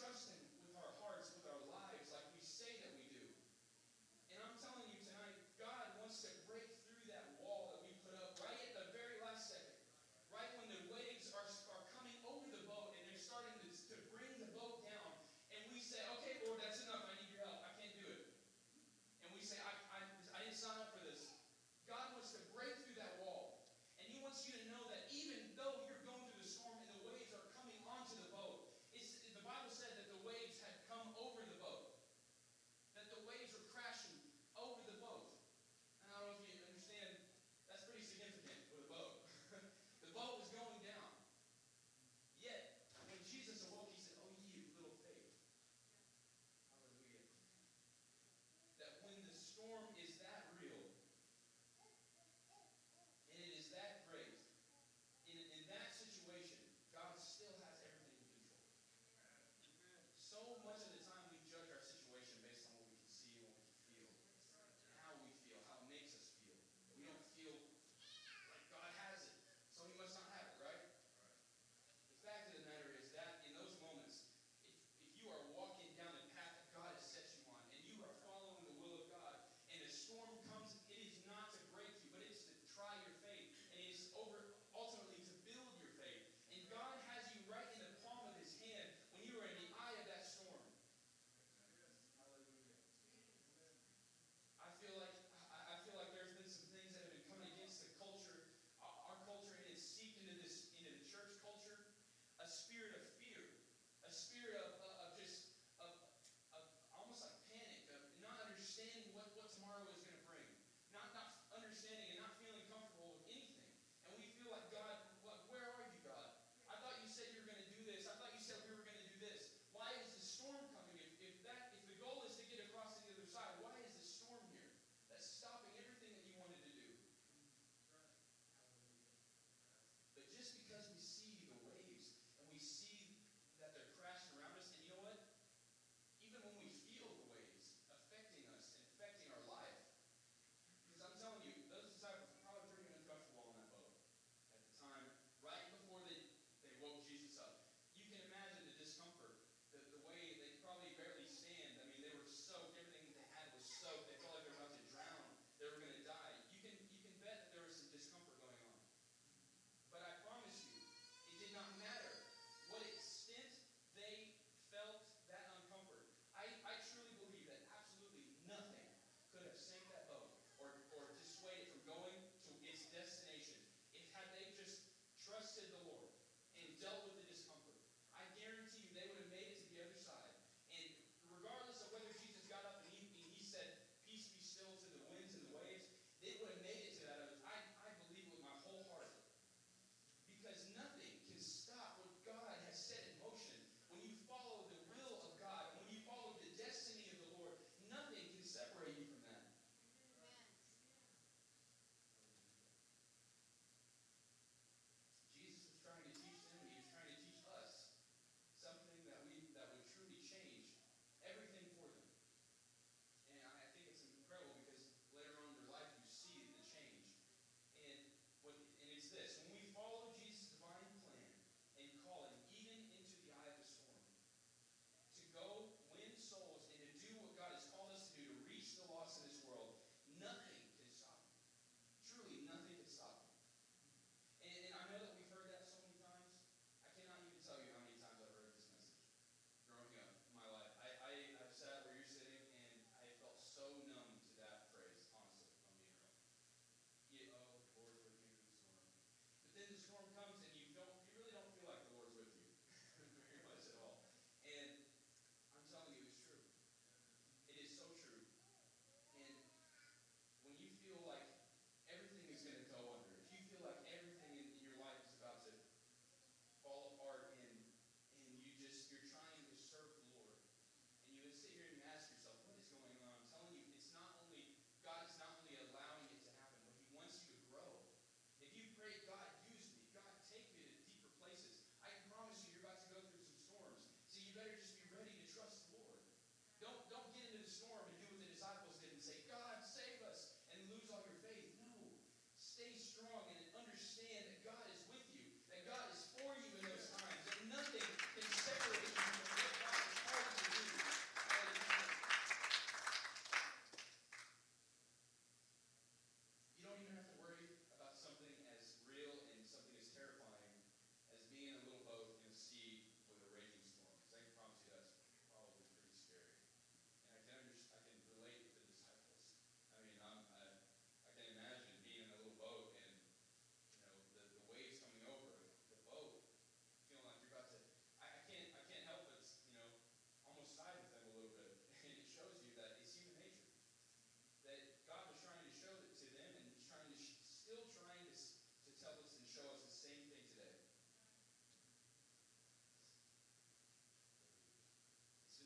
truly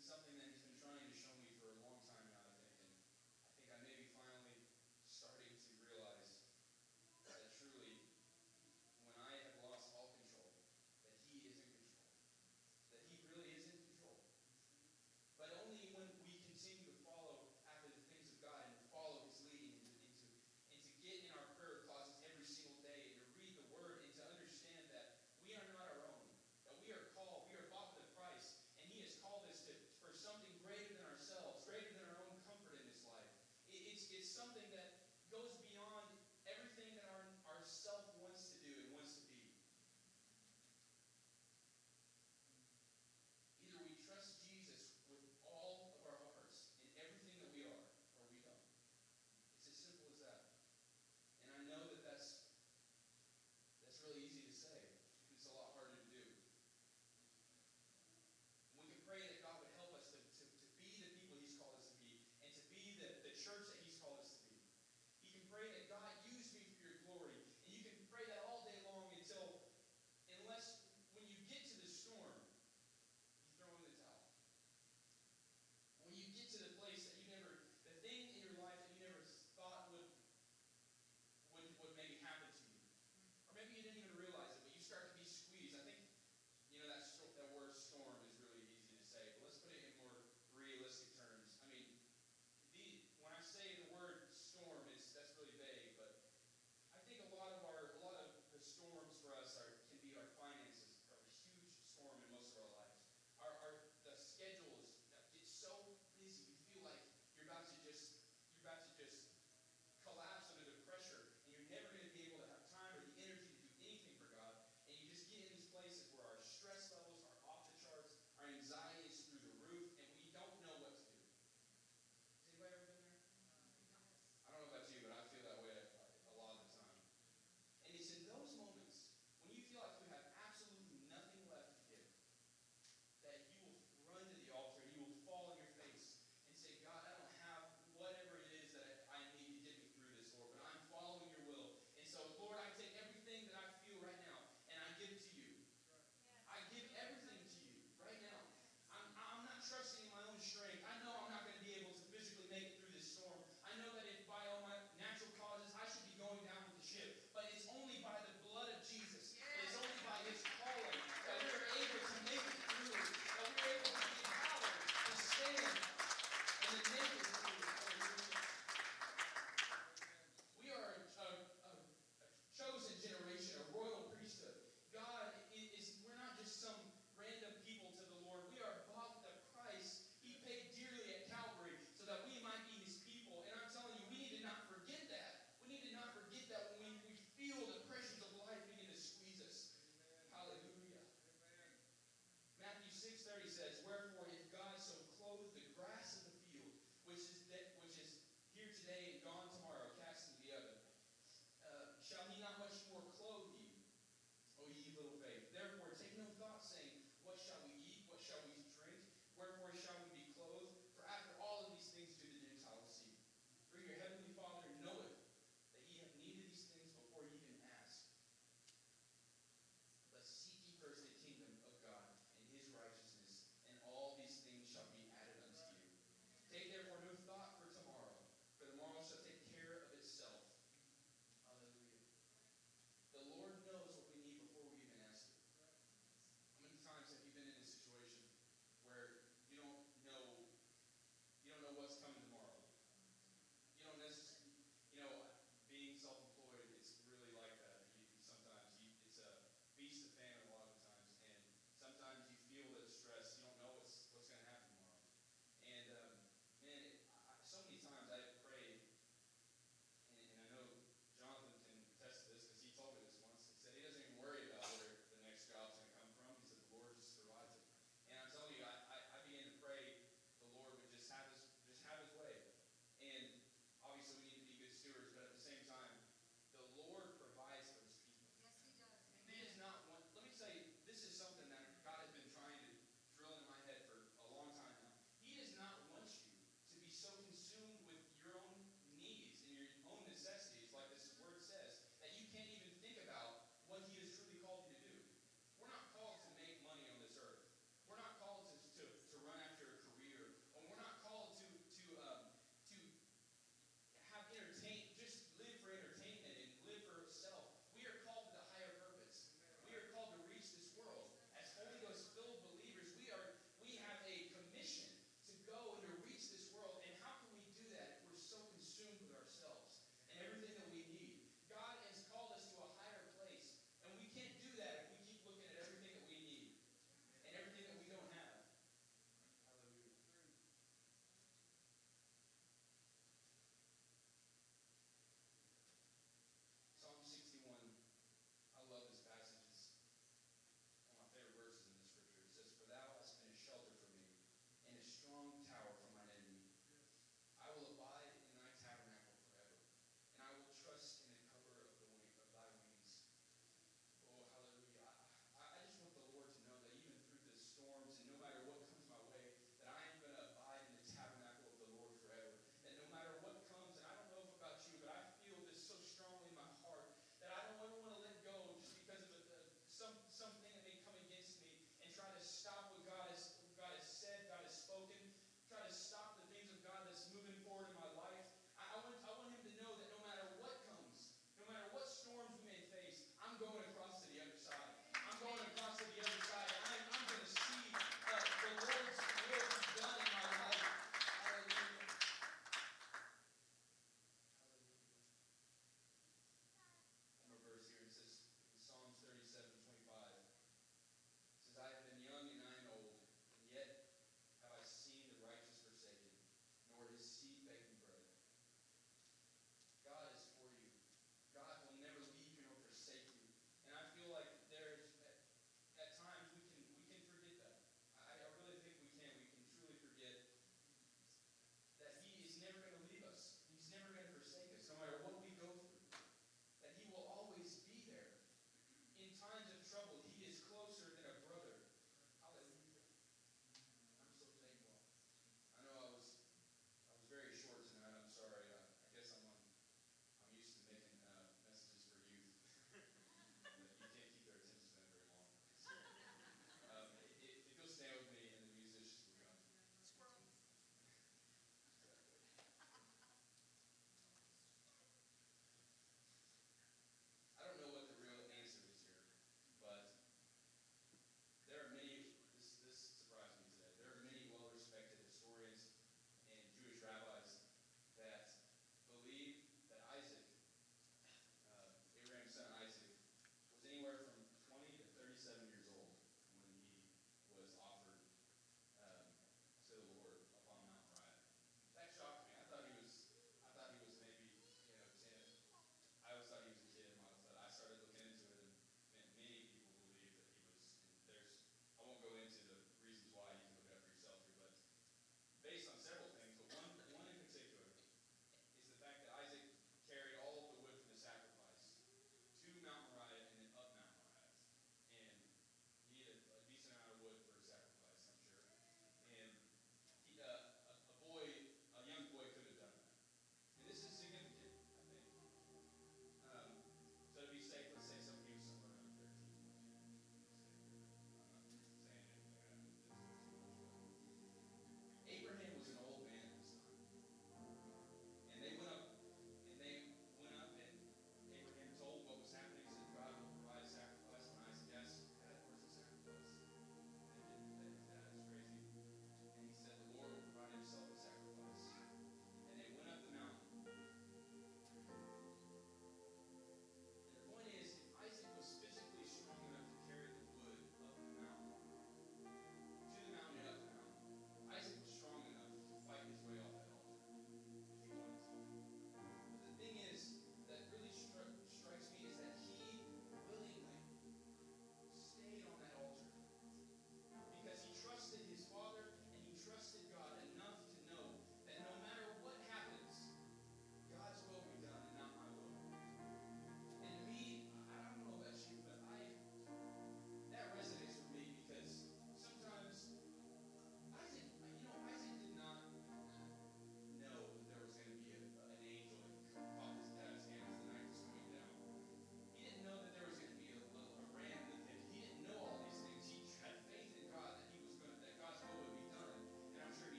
is something that something that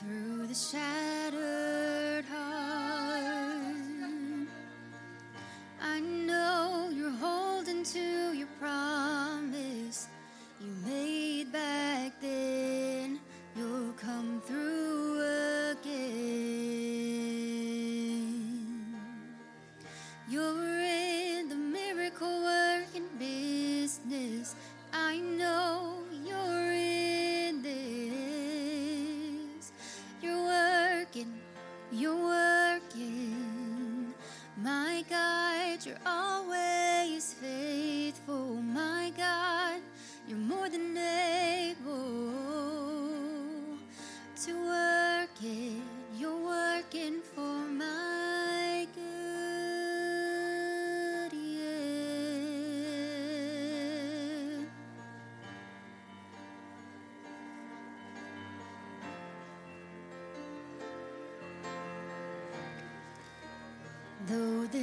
through the shadows.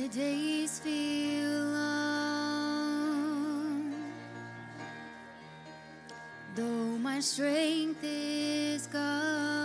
days feel long. Though my strength is gone.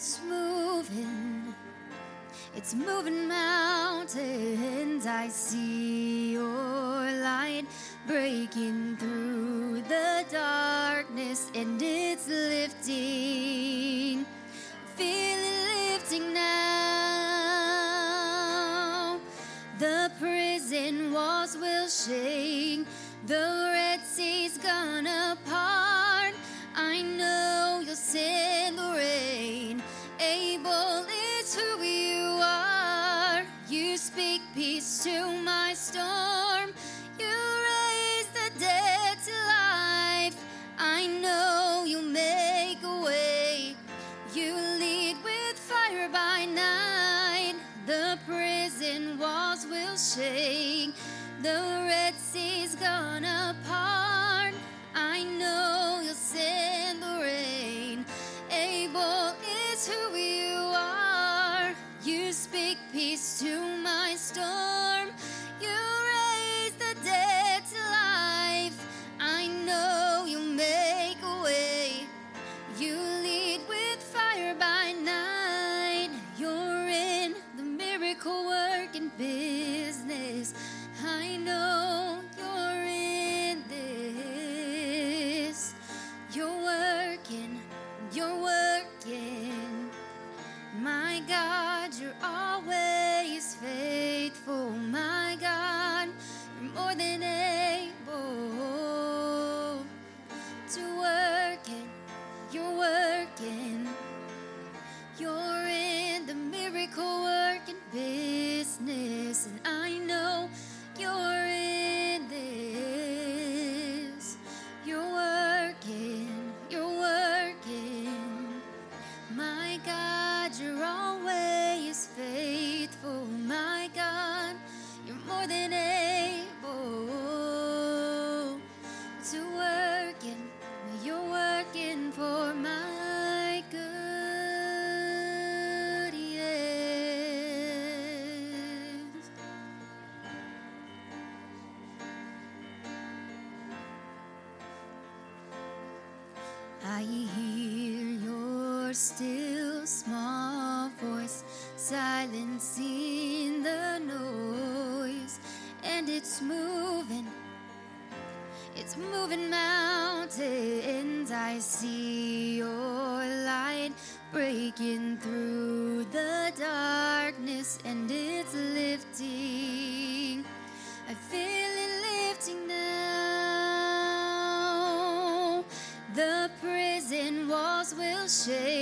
it's moving, it's moving mountains. I see your light breaking prison walls will shake. The Red Sea's gonna part. I know you'll send the rain. Able is who we are. still small voice, silencing the noise. And it's moving, it's moving mountains. I see your light breaking through the darkness, and it's lifting. I feel it lifting now. The prison walls will shake.